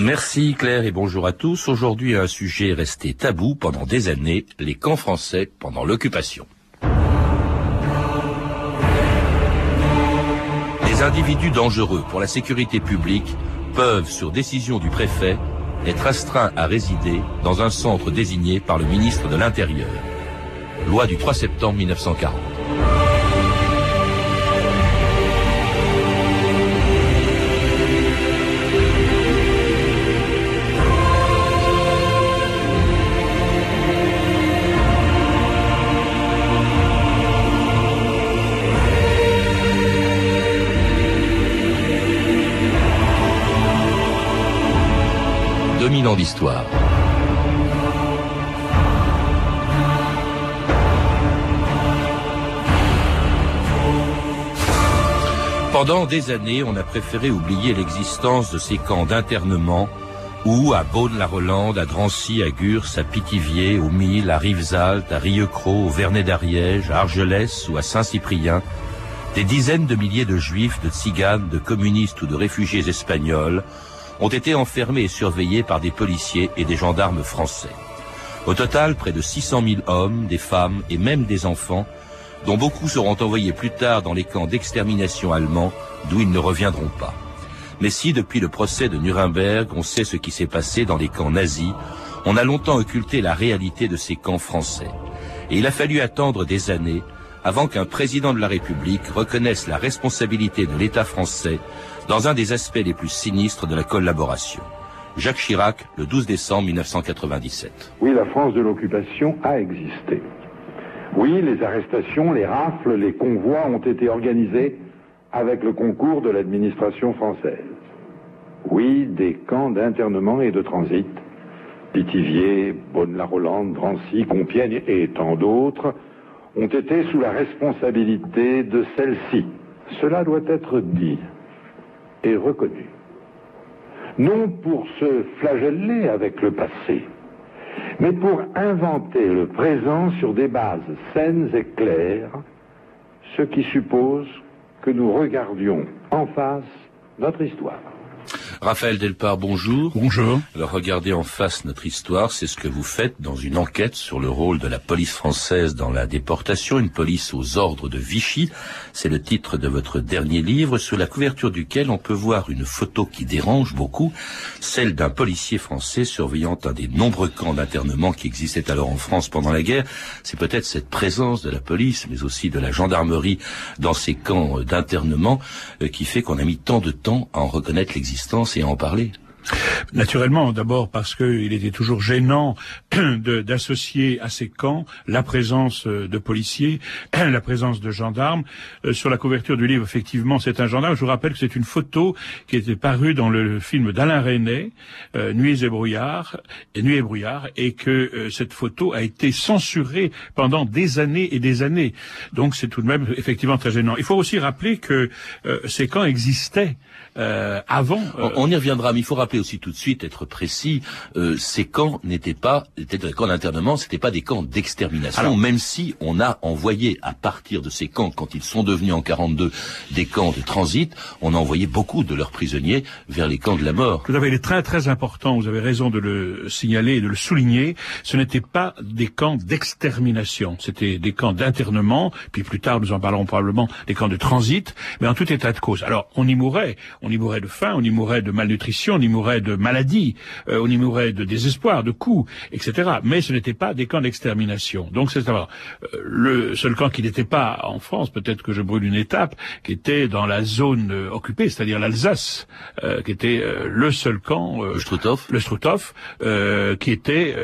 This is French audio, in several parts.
Merci Claire et bonjour à tous. Aujourd'hui un sujet resté tabou pendant des années, les camps français pendant l'occupation. Les individus dangereux pour la sécurité publique peuvent, sur décision du préfet, être astreints à résider dans un centre désigné par le ministre de l'Intérieur. Loi du 3 septembre 1940. 2000 ans d'histoire. Pendant des années, on a préféré oublier l'existence de ces camps d'internement où, à Beaune-la-Rolande, à Drancy, à Gurs, à Pithiviers, au Mille, à Rivesaltes, à Rieucros, au Vernet d'Ariège, à Argelès ou à Saint-Cyprien, des dizaines de milliers de juifs, de tziganes, de communistes ou de réfugiés espagnols ont été enfermés et surveillés par des policiers et des gendarmes français. Au total, près de 600 000 hommes, des femmes et même des enfants, dont beaucoup seront envoyés plus tard dans les camps d'extermination allemands, d'où ils ne reviendront pas. Mais si, depuis le procès de Nuremberg, on sait ce qui s'est passé dans les camps nazis, on a longtemps occulté la réalité de ces camps français. Et il a fallu attendre des années avant qu'un président de la République reconnaisse la responsabilité de l'État français dans un des aspects les plus sinistres de la collaboration. Jacques Chirac, le 12 décembre 1997. Oui, la France de l'occupation a existé. Oui, les arrestations, les rafles, les convois ont été organisés avec le concours de l'administration française. Oui, des camps d'internement et de transit, Pithiviers, Bonne-la-Rolande, Drancy, Compiègne et tant d'autres, ont été sous la responsabilité de celle-ci. Cela doit être dit et reconnu. Non pour se flageller avec le passé, mais pour inventer le présent sur des bases saines et claires, ce qui suppose que nous regardions en face notre histoire. Raphaël Delpar, bonjour. Bonjour. Alors regardez en face notre histoire, c'est ce que vous faites dans une enquête sur le rôle de la police française dans la déportation, une police aux ordres de Vichy. C'est le titre de votre dernier livre, sur la couverture duquel on peut voir une photo qui dérange beaucoup, celle d'un policier français surveillant un des nombreux camps d'internement qui existaient alors en France pendant la guerre. C'est peut-être cette présence de la police, mais aussi de la gendarmerie dans ces camps d'internement euh, qui fait qu'on a mis tant de temps à en reconnaître l'existence et en parler. Naturellement, d'abord parce qu'il était toujours gênant d'associer à ces camps la présence euh, de policiers, la présence de gendarmes. Euh, sur la couverture du livre, effectivement, c'est un gendarme. Je vous rappelle que c'est une photo qui était parue dans le film d'Alain Resnais, euh, Nuits et brouillard, et et brouillard, et que cette photo a été censurée pendant des années et des années. Donc c'est tout de même effectivement très gênant. Il faut aussi rappeler que ces camps existaient euh, avant. Euh, on, y reviendra, mais il faut rappeler aussi tout de suite, être précis, euh, ces camps n'étaient pas, étaient des camps d'internement, c'était pas des camps d'extermination, même si on a envoyé à partir de ces camps, quand ils sont devenus en 42 des camps de transit, on a envoyé beaucoup de leurs prisonniers vers les camps de la mort. Tout à fait, il est très très important, vous avez raison de le signaler et de le souligner, ce n'était pas des camps d'extermination, c'était des camps d'internement, puis plus tard nous en parlerons probablement des camps de transit, mais en tout état de cause. Alors on y mourait, on y mourrait de faim, on y mourrait de malnutrition, on y mourrait de maladie, euh, on y mourrait de désespoir, de coups, etc. Mais ce n'était pas des camps d'extermination. Donc c'est euh, le seul camp qui n'était pas en France, peut-être que je brûle une étape, qui était dans la zone euh, occupée, c'est-à-dire l'Alsace, qui était le seul camp, le Struthof, le Struthof, qui était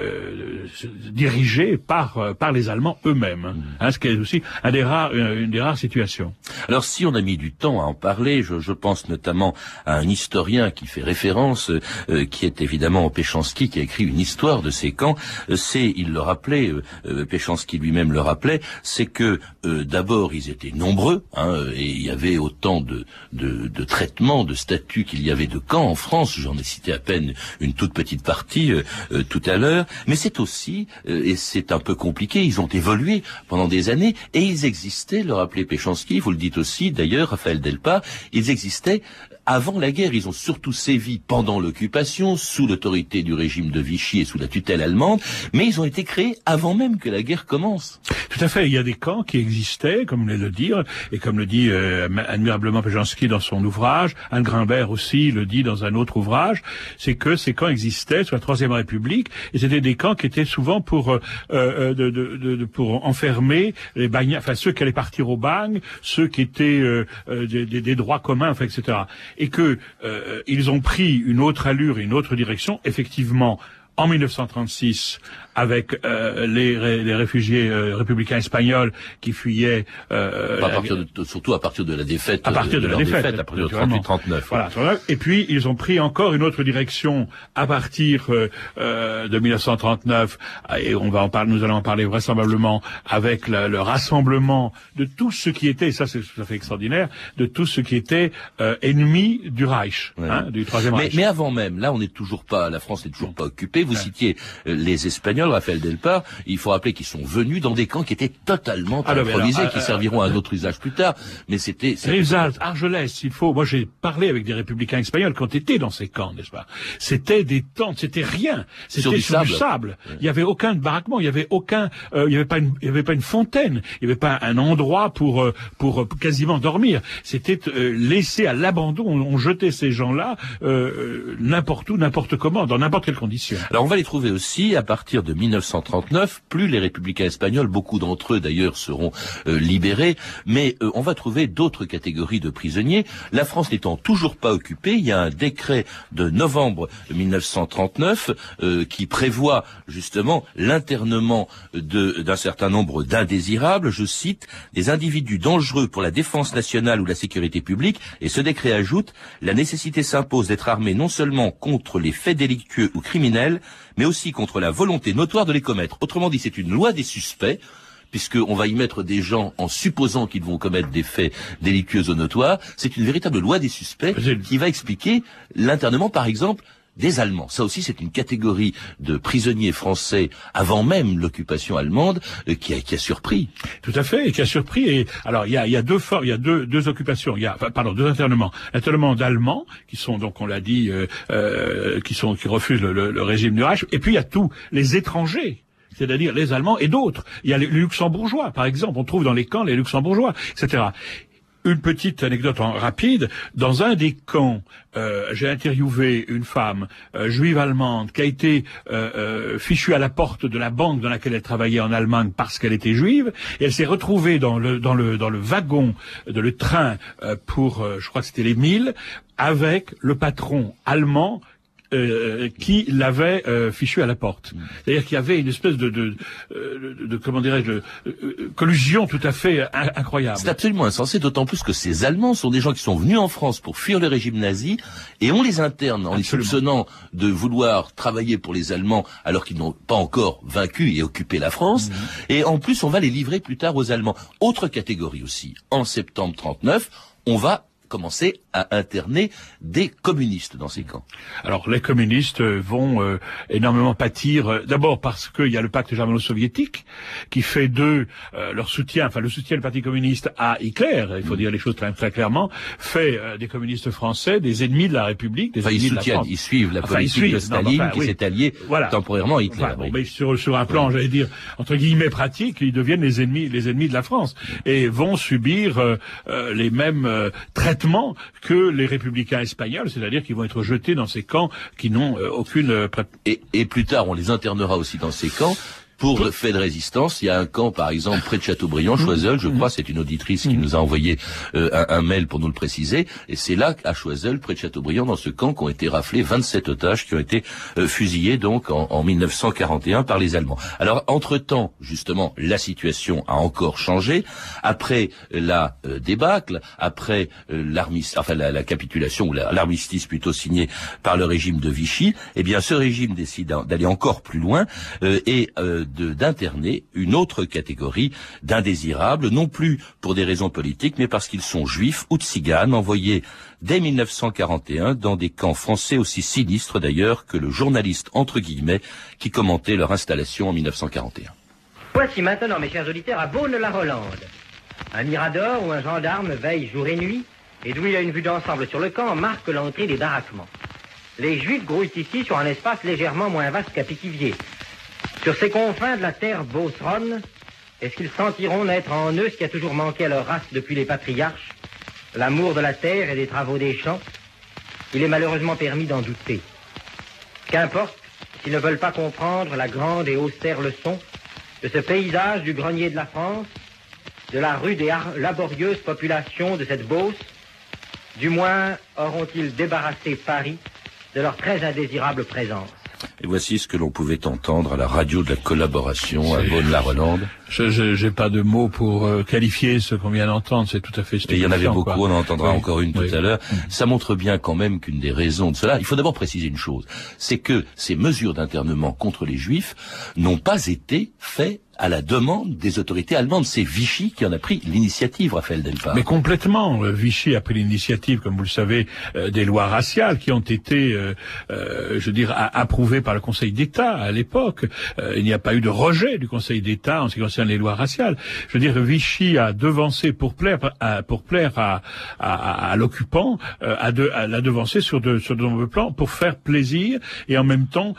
dirigé par par les Allemands eux-mêmes, mmh. hein, ce qui est aussi un des rares, une des rares situations. Alors si on a mis du temps à en parler, je, je pense notamment à un historien qui fait référence, euh, qui est évidemment Péchanski, qui a écrit une histoire de ces camps. Euh, c'est, il le rappelait, euh, Péchanski lui-même le rappelait, c'est que d'abord ils étaient nombreux, hein, et il y avait autant de, de, de traitements, de statuts qu'il y avait de camps en France. J'en ai cité à peine une toute petite partie tout à l'heure. Mais c'est aussi, et c'est un peu compliqué, ils ont évolué pendant des années, et ils existaient, le rappelait Péchanski, vous le dites aussi d'ailleurs, Raphaël Delpa, ils existaient avant la guerre. Ils ont surtout sévi pendant l'occupation, sous l'autorité du régime de Vichy et sous la tutelle allemande, mais ils ont été créés avant même que la guerre commence. Tout à fait. Il y a des camps qui existaient, comme venez de dire, et comme le dit euh, admirablement Pejanski dans son ouvrage, Anne Grimbert aussi le dit dans un autre ouvrage, c'est que ces camps existaient sous la Troisième République, et c'était des camps qui étaient souvent pour euh, euh de, de, de, pour enfermer les bagnards, enfin ceux qui allaient partir au bagne, ceux qui étaient euh, euh des, des, droits communs, enfin, etc. Et que ils ont pris une autre allure, une autre direction, effectivement en 1936 avec euh, les, les, réfugiés euh, républicains espagnols qui fuyaient. Euh, à partir de, surtout à partir de la défaite. À partir de, la défaite, à partir de 38-39. Voilà. Et puis ils ont pris encore une autre direction à partir euh, de 1939 et on va en parler, nous allons en parler vraisemblablement avec le, le rassemblement de tout ce qui était, et ça c'est tout à fait extraordinaire, de tout ce qui était ennemi du Reich, hein, du troisième Reich. Mais avant même, là on n'est toujours pas, la France n'est toujours pas occupée. Vous citiez les Espagnols Raphaël Delpar, il faut rappeler qu'ils sont venus dans des camps qui étaient totalement ah, improvisés, qui euh, serviront à d'autres usages plus tard. Mais c'était... Rivesaltes, Argelès, il faut... Moi, j'ai parlé avec des républicains espagnols qui ont été dans ces camps, n'est-ce pas? C'était des tentes, c'était rien. C'était sur, du, sable. Il n'y avait aucun baraquement, il n'y avait aucun... Euh, il n'y avait, pas une, il y avait pas une fontaine, il n'y avait pas un endroit pour, euh, pour quasiment dormir. C'était laissé à l'abandon. On, jetait ces gens-là n'importe où, n'importe comment, dans n'importe quelle condition. Alors on va les trouver aussi à partir de 1939, plus les républicains espagnols, beaucoup d'entre eux d'ailleurs seront euh, libérés, mais euh, on va trouver d'autres catégories de prisonniers. La France n'étant toujours pas occupée, il y a un décret de novembre 1939 euh, qui prévoit justement l'internement d'un certain nombre d'indésirables, je cite, des individus dangereux pour la défense nationale ou la sécurité publique, et ce décret ajoute, la nécessité s'impose d'être armé non seulement contre les faits délictueux ou criminels, mais aussi contre la volonté notoire de les commettre. Autrement dit, c'est une loi des suspects puisqu'on va y mettre des gens en supposant qu'ils vont commettre des faits délictueux ou notoires, c'est une véritable loi des suspects qui va expliquer l'internement, par exemple, des Allemands. Ça aussi, c'est une catégorie de prisonniers français avant même l'occupation allemande euh, qui, a, qui, a, surpris. Tout à fait, et qui a surpris. Et alors, il y a, y a deux il y a deux, deux occupations. Il y a, pardon, deux internements. L'internement d'Allemands qui sont donc, on l'a dit, euh, euh, qui sont qui refusent le, le, régime du Reich. Et puis il y a tous les étrangers c'est-à-dire les Allemands et d'autres. Il y a les Luxembourgeois, par exemple, on trouve dans les camps les Luxembourgeois, etc. Une petite anecdote en rapide. Dans un des camps, euh, j'ai interviewé une femme euh, juive allemande qui a été euh, fichue à la porte de la banque dans laquelle elle travaillait en Allemagne parce qu'elle était juive. Et elle s'est retrouvée dans le dans le dans le wagon de le train pour, je crois que c'était les 1000, avec le patron allemand euh, qui l'avait euh, fichu à la porte. Mm. C'est-à-dire qu'il y avait une espèce de, de, euh, de, comment dirais-je, de collusion tout à fait incroyable. C'est absolument insensé, d'autant plus que ces Allemands sont des gens qui sont venus en France pour fuir le régime nazi, et on les interne en les soupçonnant de vouloir travailler pour les Allemands alors qu'ils n'ont pas encore vaincu et occupé la France, mm. et en plus on va les livrer plus tard aux Allemands. Autre catégorie aussi, en septembre 39, on va commencer à interner des communistes dans ces camps. Alors les communistes vont euh, énormément pâtir, euh, d'abord parce qu'il y a le pacte germano-soviétique qui fait d'eux euh, leur soutien, enfin le soutien du Parti communiste à Hitler, il faut mm. dire les choses très, très clairement, fait des communistes français des ennemis de la République, des ennemis ils de la Ils suivent la politique de Staline qui s'est allié temporairement à Hitler. mais sur, sur un plan, j'allais dire, entre guillemets pratique, ils deviennent les ennemis, les ennemis de la France et vont subir les mêmes traitements que les républicains espagnols, c'est-à-dire qu'ils vont être jetés dans ces camps qui n'ont euh, aucune... Euh, et, et plus tard, on les internera aussi dans ces camps pour le fait de résistance. Il y a un camp, par exemple, près de Châteaubriand, Choiseul, je crois, c'est une auditrice qui nous a envoyé euh, un, mail pour nous le préciser, et c'est là, à Choiseul, près de Châteaubriand, dans ce camp, qu'ont été raflés 27 otages qui ont été euh, fusillés donc en, en, 1941 par les Allemands. Alors, entre-temps, justement, la situation a encore changé. Après la euh, débâcle, après l'armistice, enfin la, la, capitulation, ou l'armistice plutôt signé par le régime de Vichy, eh bien, ce régime décide d'aller encore plus loin et d'interner une autre catégorie d'indésirables, non plus pour des raisons politiques, mais parce qu'ils sont juifs ou tziganes, envoyés dès 1941 dans des camps français aussi sinistres d'ailleurs que le journaliste entre guillemets qui commentait leur installation en 1941. Voici maintenant, mes chers auditeurs, à Beaune-la-Rolande. Un mirador où un gendarme veille jour et nuit, et d'où il a une vue d'ensemble sur le camp, marque l'entrée des baraquements. les Juifs grouillent ici sur un espace légèrement moins vaste qu'à Pithiviers. Sur ces confins de la terre beauceronne, est-ce qu'ils sentiront naître en eux ce qui a toujours manqué à leur race depuis les patriarches? L'amour de la terre et des travaux des champs? Il est malheureusement permis d'en douter. Qu'importe s'ils ne veulent pas comprendre la grande et austère leçon de ce paysage du grenier de la France, de la rude et laborieuse population de cette Beauce, du moins auront-ils débarrassé Paris de leur très indésirable présence. Et voici ce que l'on pouvait entendre à la radio de la collaboration à Beaune-la-Rolande. Je n'ai pas de mots pour euh, qualifier ce qu'on vient d'entendre, c'est tout à fait Et il y en avait beaucoup, on en entendra encore une tout à l'heure. Ça montre bien quand même qu'une des raisons de cela, il faut d'abord préciser une chose, c'est que ces mesures d'internement contre les juifs n'ont pas été faites à la demande des autorités allemandes. C'est Vichy qui en a pris l'initiative, Raphaël Delpar. Mais complètement. Euh, Vichy a pris l'initiative, comme vous le savez, euh, des lois raciales qui ont été, euh, je veux dire, approuvées par le Conseil d'État à l'époque. il n'y a pas eu de rejet du Conseil d'État en ce qui concerne les lois raciales. Je veux dire, Vichy a devancé pour plaire à, pour plaire à, à, à l'occupant, à, à la devancer sur de, sur de nombreux plans pour faire plaisir et en même temps,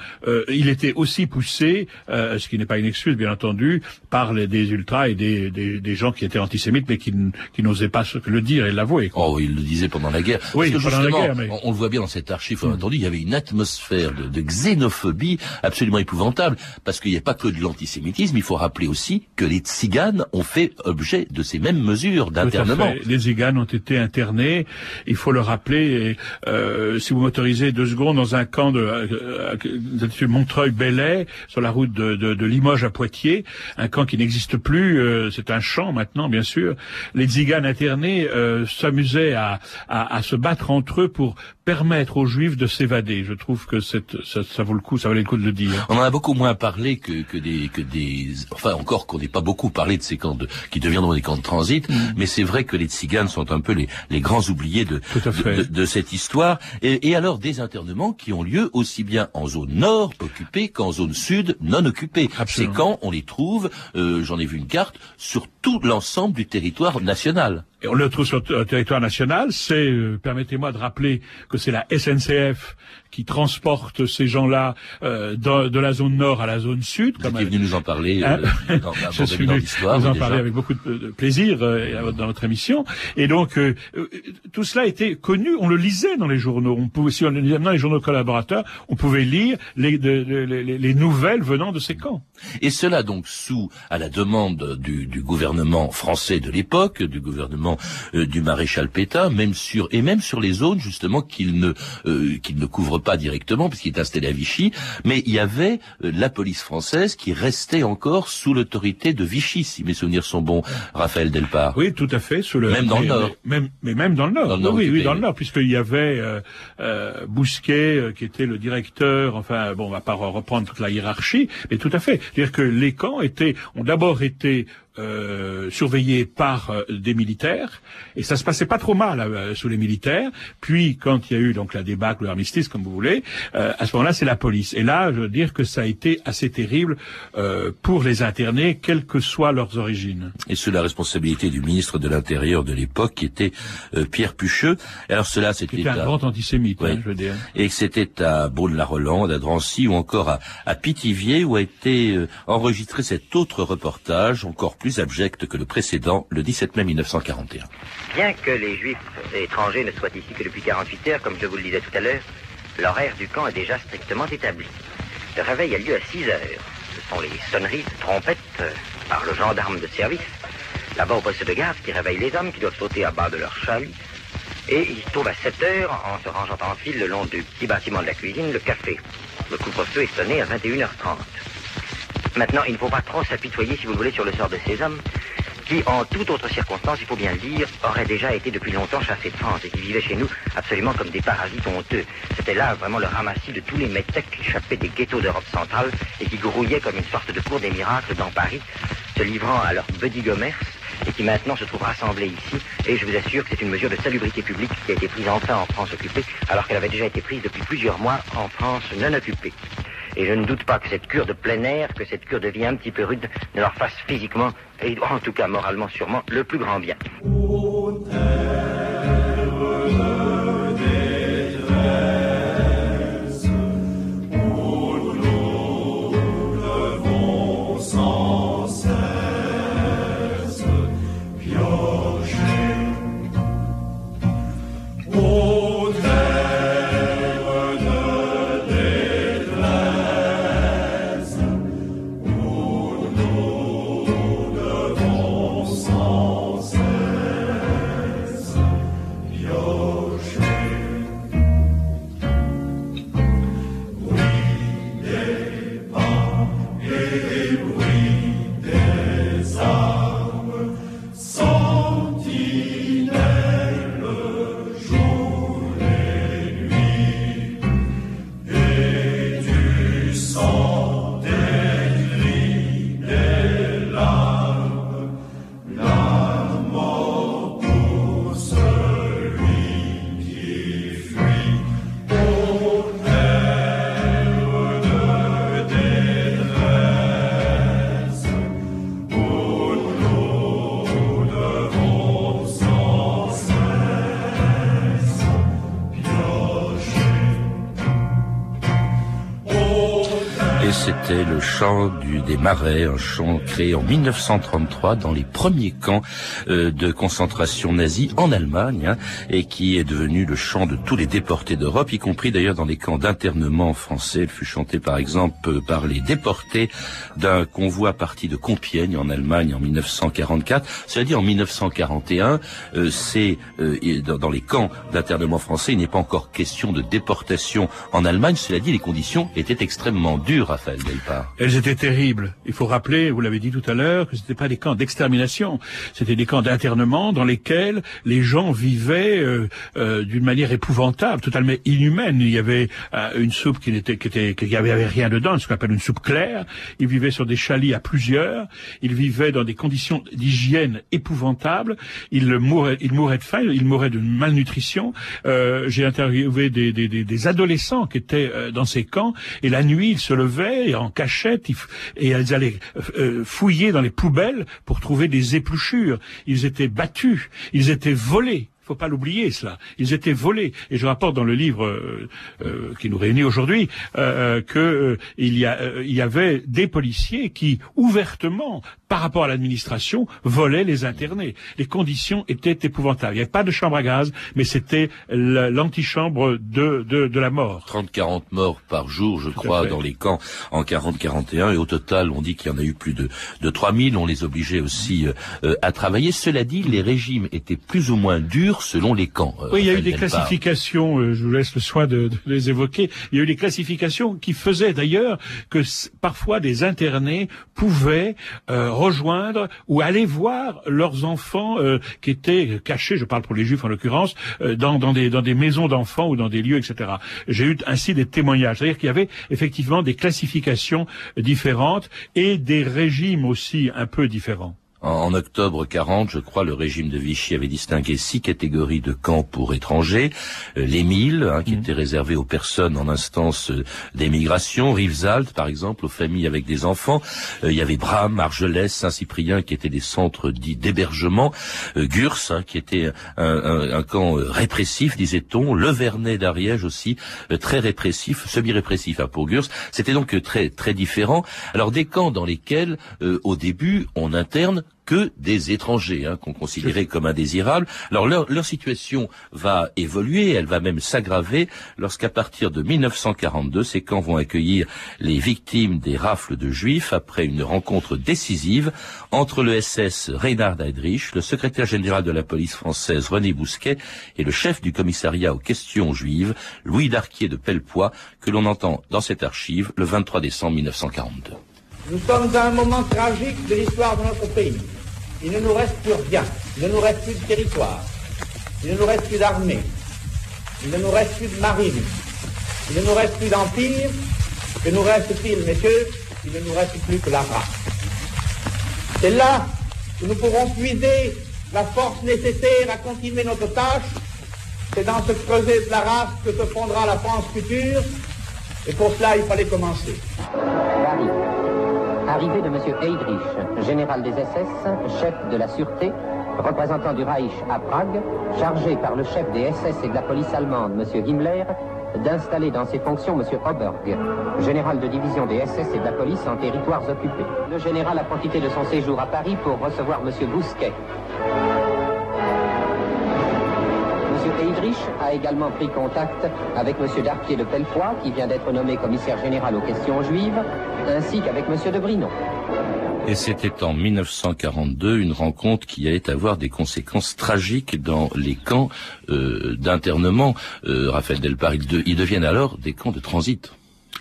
il était aussi poussé, ce qui n'est pas une excuse, bien entendu, par des ultras et des, des, des, gens qui étaient antisémites mais qui, qui n'osaient pas le dire et l'avouer. Oh, il le disait pendant la guerre. Oui, Parce que pendant la guerre, mais... on, on, le voit bien dans cette archive, a entendu, il y avait une atmosphère de, de xénophobie absolument épouvantable, parce qu'il n'y a pas que de l'antisémitisme, il faut rappeler aussi que les tziganes ont fait objet de ces mêmes mesures d'internement. Les tziganes ont été internés, il faut le rappeler, et, euh, si vous m'autorisez deux secondes, dans un camp de, euh, de Montreuil-Bellay, sur la route de, de, de Limoges à Poitiers, un camp qui n'existe plus, euh, c'est un champ maintenant, bien sûr. Les tziganes internés euh, s'amusaient à, se battre entre eux pour permettre aux juifs de s'évader. Je trouve que cette, ça, ça, vaut le coup, ça valait le coup de le dire. On en a beaucoup moins parlé que, que des, que des, enfin encore qu'on n'ait pas beaucoup parlé de ces camps de, qui deviendront des camps de transit, mm. mais c'est vrai que les tziganes sont un peu les, les grands oubliés de, de, de, cette histoire. Et, et alors des internements qui ont lieu aussi bien en zone nord occupée qu'en zone sud non occupée. Absolument. Ces camps, on les trouve, euh, j'en ai vu une carte, sur tout l'ensemble du territoire national. On le trouve sur le territoire national. C'est, euh, permettez-moi de rappeler que c'est la SNCF qui transporte ces gens-là euh, de, de, la zone nord à la zone sud. Vous comme venu nous en parler euh, hein dans, Je suis venu vous en parler avec beaucoup de, plaisir euh, dans notre émission. Et donc, euh, euh, tout cela était connu, on le lisait dans les journaux. On pouvait, si on lisait dans les journaux collaborateurs, on pouvait lire les, de, les, les, nouvelles venant de ces camps. Et cela donc sous, à la demande du, du gouvernement français de l'époque, du gouvernement du maréchal Pétain, même sur, et même sur les zones justement qu'il ne, qu'il ne couvre pas directement puisqu'il est installé à Vichy, mais il y avait euh, la police française qui restait encore sous l'autorité de Vichy, si mes souvenirs sont bons, Raphaël Delpar. Oui, tout à fait. Sous le... Même dans mais, le Nord. Même, mais même dans le Nord. Dans le nord oui, oui, dans le Nord, puisqu'il y avait euh, euh, Bousquet euh, qui était le directeur. Enfin, bon, on va pas reprendre toute la hiérarchie, mais tout à fait. C'est-à-dire que les camps étaient, ont d'abord été euh, surveillé par euh, des militaires et ça se passait pas trop mal euh, sous les militaires. Puis quand il y a eu donc la débâcle, l'armistice comme vous voulez, euh, à ce moment-là c'est la police. Et là je veux dire que ça a été assez terrible euh, pour les internés, quelles que soient leurs origines. Et sous la responsabilité du ministre de l'Intérieur de l'époque qui était Pierre Pucheux. Alors cela c'était un à... grand antisémite, oui. hein, je veux dire. Et c'était à Beaune-la-Rolande, à Drancy ou encore à, à Pithiviers où a été enregistré cet autre reportage encore plus plus abject que le précédent, le 17 mai 1941. Bien que les juifs étrangers ne soient ici que depuis 48 heures, comme je vous le disais tout à l'heure, l'horaire du camp est déjà strictement établi. Le réveil a lieu à 6 heures. Ce sont les sonneries de trompettes euh, par le gendarme de service, là-bas au poste de garde, qui réveille les hommes qui doivent sauter à bas de leur chalut. Et il se à 7 heures, en se rangeant en file le long du petit bâtiment de la cuisine, le café. Le couvre-feu est sonné à 21h30. Maintenant, il ne faut pas trop s'apitoyer, si vous voulez, sur le sort de ces hommes qui, en toute autre circonstance, il faut bien le dire, auraient déjà été depuis longtemps chassés de France et qui vivaient chez nous absolument comme des parasites honteux. C'était là vraiment le ramassis de tous les métèques qui échappaient des ghettos d'Europe centrale et qui grouillaient comme une sorte de cour des miracles dans Paris, se livrant à leur petit commerce et qui maintenant se trouve rassemblés ici. Et je vous assure que c'est une mesure de salubrité publique qui a été prise enfin en France occupée, alors qu'elle avait déjà été prise depuis plusieurs mois en France non occupée. Et je ne doute pas que cette cure de plein air, que cette cure de vie un petit peu rude, ne leur fasse physiquement, et en tout cas moralement sûrement, le plus grand bien. C'était le chant du, des marais, un chant créé en 1933 dans les premiers camps euh, de concentration nazie en Allemagne, hein, et qui est devenu le chant de tous les déportés d'Europe, y compris d'ailleurs dans les camps d'internement français. Il fut chanté par exemple par les déportés d'un convoi parti de Compiègne en Allemagne en 1944. Cela dit, en 1941, euh, c'est euh, dans, dans les camps d'internement français, il n'est pas encore question de déportation en Allemagne. Cela dit, les conditions étaient extrêmement dures Raphaël Elles étaient terribles. Il faut rappeler, vous l'avez dit tout à l'heure, que ce n'étaient pas des camps d'extermination, c'était des camps d'internement dans lesquels les gens vivaient euh, euh, d'une manière épouvantable, totalement inhumaine. Il y avait euh, une soupe qui n'était, qui était, qui avait, avait rien dedans, ce qu'on appelle une soupe claire. Ils vivaient sur des chalits à plusieurs. Ils vivaient dans des conditions d'hygiène épouvantables. Ils mouraient, ils mouraient de faim, ils mouraient de malnutrition. J'ai interviewé des, des, des, des, adolescents qui étaient dans ces camps et la nuit ils se levaient en cachette et elles allaient euh, fouiller dans les poubelles pour trouver des épluchures. Ils étaient battus, ils étaient volés faut pas l'oublier cela. Ils étaient volés. Et je rapporte dans le livre euh, euh, qui nous réunit aujourd'hui euh, que il y, a, il y avait des policiers qui ouvertement, par rapport à l'administration, volaient les internés. Les conditions étaient épouvantables. Il n'y avait pas de chambre à gaz, mais c'était l'antichambre de, de, de la mort. 30-40 morts par jour, je crois, dans les camps en 40-41. Et au total, on dit qu'il y en a eu plus de, de 3000. On les obligeait aussi à travailler. Cela dit, les régimes étaient plus ou moins durs selon les camps. Euh, oui, il y a eu des classifications, euh, je vous laisse le soin de, les évoquer, il y a eu des classifications qui faisaient d'ailleurs que parfois des internés pouvaient euh, rejoindre ou aller voir leurs enfants qui étaient cachés, je parle pour les juifs en l'occurrence, dans, dans, des, dans des maisons d'enfants ou dans des lieux, etc. J'ai eu ainsi des témoignages, c'est-à-dire qu'il y avait effectivement des classifications différentes et des régimes aussi un peu différents. En, octobre 40, je crois, le régime de Vichy avait distingué six catégories de camps pour étrangers. Euh, les mille, hein, qui mmh. étaient réservés aux personnes en instance euh, d'émigration. Rivesaltes, par exemple, aux familles avec des enfants. Euh, il y avait Bram, Argelès, Saint-Cyprien, qui étaient des centres dits d'hébergement. Gurs, hein, qui était un, camp répressif, disait-on. Le Vernet d'Ariège aussi, très répressif, semi-répressif hein, pour Gurs. C'était donc très très différent. Alors des camps dans lesquels, au début, on interne que des étrangers hein, qu'on considérait comme indésirables. Alors leur, leur, situation va évoluer, elle va même s'aggraver lorsqu'à partir de 1942, ces camps vont accueillir les victimes des rafles de juifs après une rencontre décisive entre le SS Reinhard Heydrich, le secrétaire général de la police française René Bousquet et le chef du commissariat aux questions juives Louis Darquier de Pellepoix que l'on entend dans cette archive le 23 décembre 1942. Nous sommes à un moment tragique de l'histoire de notre pays. Il ne nous reste plus rien. Il ne nous reste plus de territoire. Il ne nous reste plus d'armée. Il ne nous reste plus de marine. Il ne nous reste plus d'empire. Que nous reste-t-il, messieurs? Il ne nous reste plus que la race. C'est là que nous pourrons puiser la force nécessaire à continuer notre tâche. C'est dans ce creuset de la race que se fondera la France future. Et pour cela, il fallait commencer. Arrivée de M. Heydrich, général des SS, chef de la sûreté, représentant du Reich à Prague, chargé par le chef des SS et de la police allemande, M. Himmler, d'installer dans ses fonctions M. Oberg, général de division des SS et de la police en territoires occupés. Le général a profité de son séjour à Paris pour recevoir M. Bousquet. M. Heydrich a également pris contact avec M. Darquier de Pellefoy, qui vient d'être nommé commissaire général aux questions juives, ainsi qu'avec M. de Brinon. Et c'était en 1942 une rencontre qui allait avoir des conséquences tragiques dans les camps euh, d'internement. Euh, Raphaël Delpar, ils, deviennent alors des camps de transit.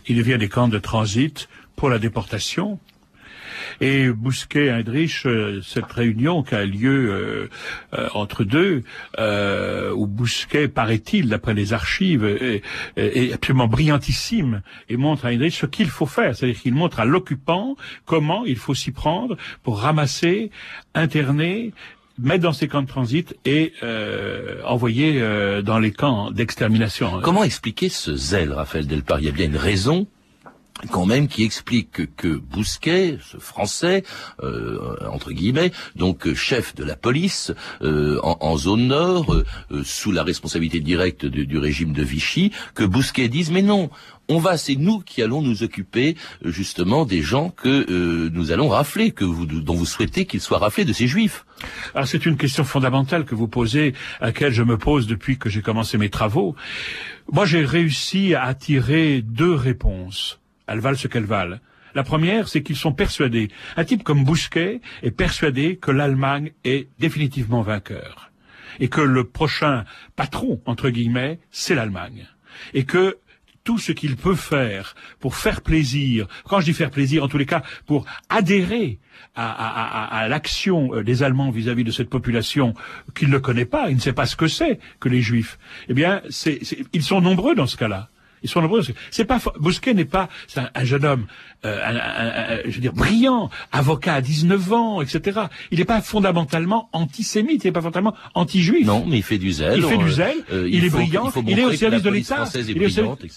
Ils deviennent des camps de transit pour la déportation, et Bousquet, Heinrich, euh, cette réunion qui a lieu euh, euh, entre deux, où Bousquet, paraît-il, d'après les archives, est, absolument brillantissime et montre à Heinrich ce qu'il faut faire. C'est-à-dire qu'il montre à l'occupant comment il faut s'y prendre pour ramasser, interner, mettre dans ces camps de transit et envoyer dans les camps d'extermination. Comment expliquer ce zèle, Raphaël Delpar? Il y a bien une raison quand même qui explique que, que Bousquet, ce Français euh, entre guillemets, donc chef de la police euh, en, zone nord, euh, sous la responsabilité directe du régime de Vichy, que Bousquet dise mais non, on va, c'est nous qui allons nous occuper justement des gens que nous allons rafler, que dont vous souhaitez qu'ils soient raflés de ces juifs. Ah, c'est une question fondamentale que vous posez, à laquelle je me pose depuis que j'ai commencé mes travaux. Moi, j'ai réussi à attirer deux réponses. Elles valent ce qu'elles valent. La première, c'est qu'ils sont persuadés. Un type comme Bousquet est persuadé que l'Allemagne est définitivement vainqueur. Et que le prochain patron, entre guillemets, c'est l'Allemagne. Et que tout ce qu'il peut faire pour faire plaisir, quand je dis faire plaisir, en tous les cas, pour adhérer à, l'action euh, des Allemands vis-à-vis de cette population qu'il ne connaît pas, il ne sait pas ce que c'est que les Juifs, eh bien, ils sont nombreux dans ce cas-là. Ils sont nombreux. C'est pas Bousquet n'est pas c'est un, jeune homme, euh, un, un, je veux dire brillant, avocat à 19 ans, etc. Il n'est pas fondamentalement antisémite, il n'est pas fondamentalement anti-juif. Non, mais il fait du zèle. Il fait du zèle. Euh, il, est brillant. Il, il, est au service de l'État.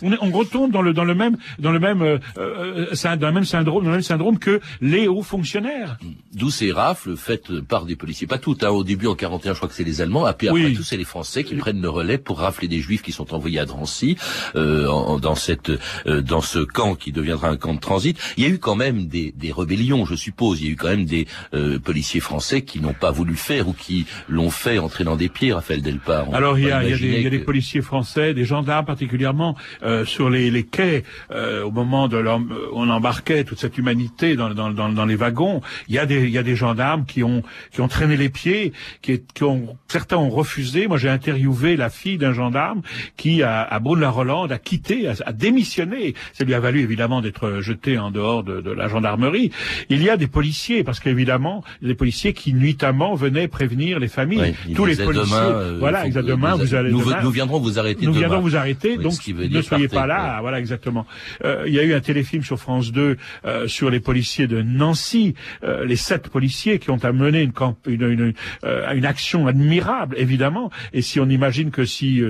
On, on, retombe dans le dans le même dans le même euh, euh dans le même syndrome dans le même syndrome que les hauts fonctionnaires. D'où ces rafles faites par des policiers, pas toutes. Hein. Au début en 41, je crois que c'est les Allemands. Après, oui. après tout, c'est les Français qui prennent le relais pour rafler des Juifs qui sont envoyés à Drancy. Euh, dans cette euh, dans ce camp qui deviendra un camp de transit. Il y a eu quand même des, des rébellions, je suppose. Il y a eu quand même des euh, policiers français qui n'ont pas voulu faire ou qui l'ont fait entrer dans des pieds, Raphaël Delpar. Alors il y, a, il, y a des, il y a, des, policiers français, des gendarmes particulièrement euh, sur les, les quais au moment de leur, on embarquait toute cette humanité dans, dans, dans, dans, les wagons. Il y a des il y a des gendarmes qui ont qui ont traîné les pieds, qui, qui ont certains ont refusé. Moi j'ai interviewé la fille d'un gendarme qui à, à Brune-la-Rolande a quitté, a, démissionné. Ça lui a valu évidemment d'être jeté en dehors de, de, la gendarmerie. Il y a des policiers, parce qu'évidemment, des policiers qui nuitamment venaient prévenir les familles. Tous les policiers. Demain, euh, voilà, exactement. Vous, allez nous, demain, nous, viendrons vous arrêter. Nous demain. viendrons vous arrêter. donc ne soyez pas là. Ouais. Voilà, exactement. Euh, il y a eu un téléfilm sur France 2 euh, sur les policiers de Nancy, les sept policiers qui ont amené une, une, une, une, action admirable, évidemment. Et si on imagine que si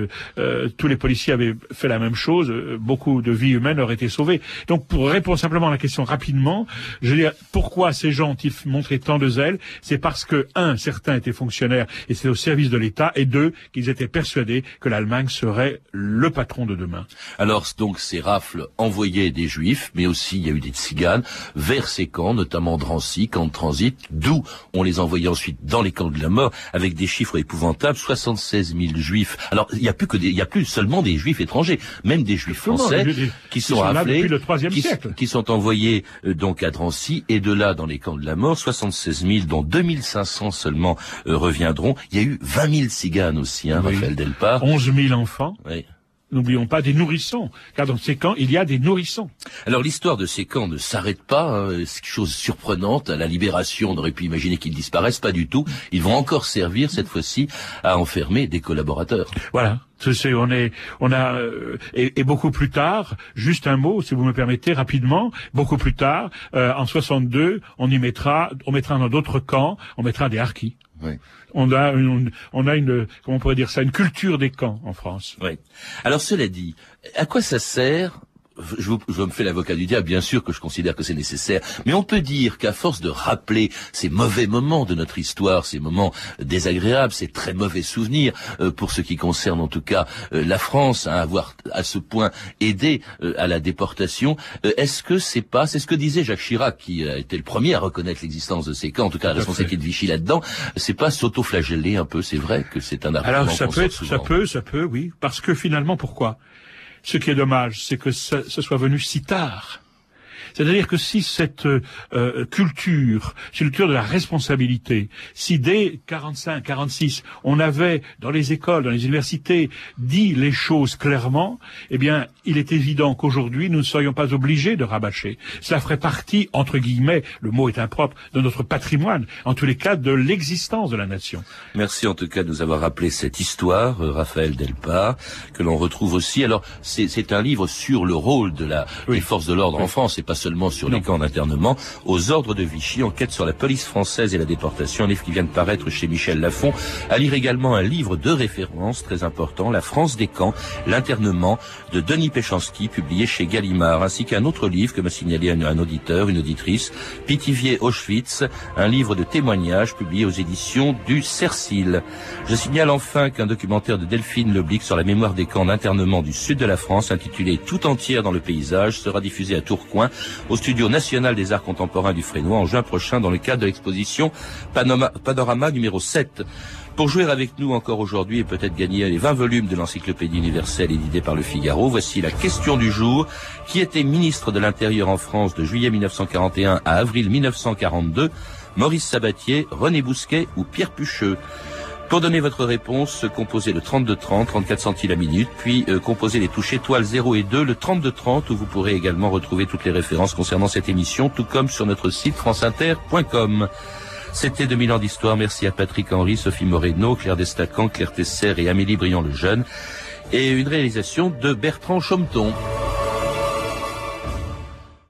tous les policiers avaient fait la même chose, beaucoup de vies humaines auraient été sauvées. Donc, pour répondre simplement à la question rapidement, je veux dire, pourquoi ces gens ont-ils montré tant de zèle C'est parce que, un, certains étaient fonctionnaires et c'est au service de l'État, et deux, qu'ils étaient persuadés que l'Allemagne serait le patron de demain. Alors, donc, ces rafles envoyaient des Juifs, mais aussi il y a eu des tziganes vers ces camps, notamment Drancy, camp de transit, d'où on les envoyait ensuite dans les camps de la mort avec des chiffres épouvantables, 76 000 Juifs. Alors, il n'y a plus que des, il y a plus seulement des Juifs étrangers, même des Juifs français qui sont, appelés, qui, qui, sont envoyés euh, donc à Drancy et de là dans les camps de la mort, 76 000 dont 2500 seulement euh, reviendront. Il y a eu 20 000 ciganes aussi, hein, oui. Raphaël Delpar. 11 000 enfants. Oui. N'oublions pas des nourrissons, car dans ces camps, il y a des nourrissons. Alors l'histoire de ces camps ne s'arrête pas, hein, c'est chose surprenante. À la libération, on aurait pu imaginer qu'ils disparaissent, pas du tout. Ils vont encore servir, cette fois-ci, à enfermer des collaborateurs. Voilà. C'est, on est, on a, euh, et, et, beaucoup plus tard, juste un mot, si vous me permettez, rapidement, beaucoup plus tard, euh, en 62, on y mettra, on mettra dans d'autres camps, on mettra des harkis. Oui. On a une, on a une, comment on pourrait dire ça, une culture des camps en France. Oui. Alors cela dit, à quoi ça sert je, je me fais l'avocat du diable, bien sûr que je considère que c'est nécessaire, mais on peut dire qu'à force de rappeler ces mauvais moments de notre histoire, ces moments désagréables, ces très mauvais souvenirs, euh, pour ce qui concerne en tout cas euh, la France, à avoir à ce point aidé euh, à la déportation, euh, est-ce que c'est pas, c'est ce que disait Jacques Chirac, qui a été le premier à reconnaître l'existence de ces camps, en tout cas la responsabilité de Vichy là-dedans, c'est pas s'auto-flageller un peu, c'est vrai que c'est un argument. Alors ça peut être, ça peut, ça peut, oui, parce que finalement, pourquoi? Ce qui est dommage, c'est que ce, soit venu si tard. C'est-à-dire que si cette euh, culture, culture de la responsabilité, si dès 45, 46, on avait dans les écoles, dans les universités, dit les choses clairement, eh bien, il est évident qu'aujourd'hui, nous ne serions pas obligés de rabâcher. Cela ferait partie, entre guillemets, le mot est impropre, de notre patrimoine, en tous les cas, de l'existence de la nation. Merci en tout cas de nous avoir rappelé cette histoire, euh, Raphaël Delpa, que l'on retrouve aussi. Alors, c'est un livre sur le rôle de la, oui. des forces de l'ordre oui. en France, et pas seulement sur les camps d'internement, aux ordres de Vichy, enquête sur la police française et la déportation, un livre qui vient de paraître chez Michel Lafon. À lire également un livre de référence très important, La France des camps, l'internement de Denis Péchanski, publié chez Gallimard, ainsi qu'un autre livre que m'a signalé un, un auditeur, une auditrice, Pitivier Auschwitz, un livre de témoignages publié aux éditions du Cercil. Je signale enfin qu'un documentaire de Delphine Leblic sur la mémoire des camps d'internement du sud de la France, intitulé Tout entière dans le paysage, sera diffusé à Tourcoing, au studio national des arts contemporains du Frénois, en juin prochain, dans le cadre de l'exposition Panorama numéro 7. Pour jouer avec nous encore aujourd'hui et peut-être gagner les 20 volumes de l'encyclopédie universelle éditée par le Figaro, voici la question du jour. Qui était ministre de l'Intérieur en France de juillet 1941 à avril 1942 Maurice Sabatier, René Bousquet ou Pierre Pucheux? Pour donner votre réponse, composez le 3230, 34 centimes la minute, puis euh, composez les touches étoiles 0 et 2, le 3230, où vous pourrez également retrouver toutes les références concernant cette émission, tout comme sur notre site franceinter.com. C'était 2000 ans d'histoire. Merci à Patrick Henry, Sophie Moreno, Claire Destacan, Claire Tesser et Amélie Briand le Jeune. Et une réalisation de Bertrand Chaumeton.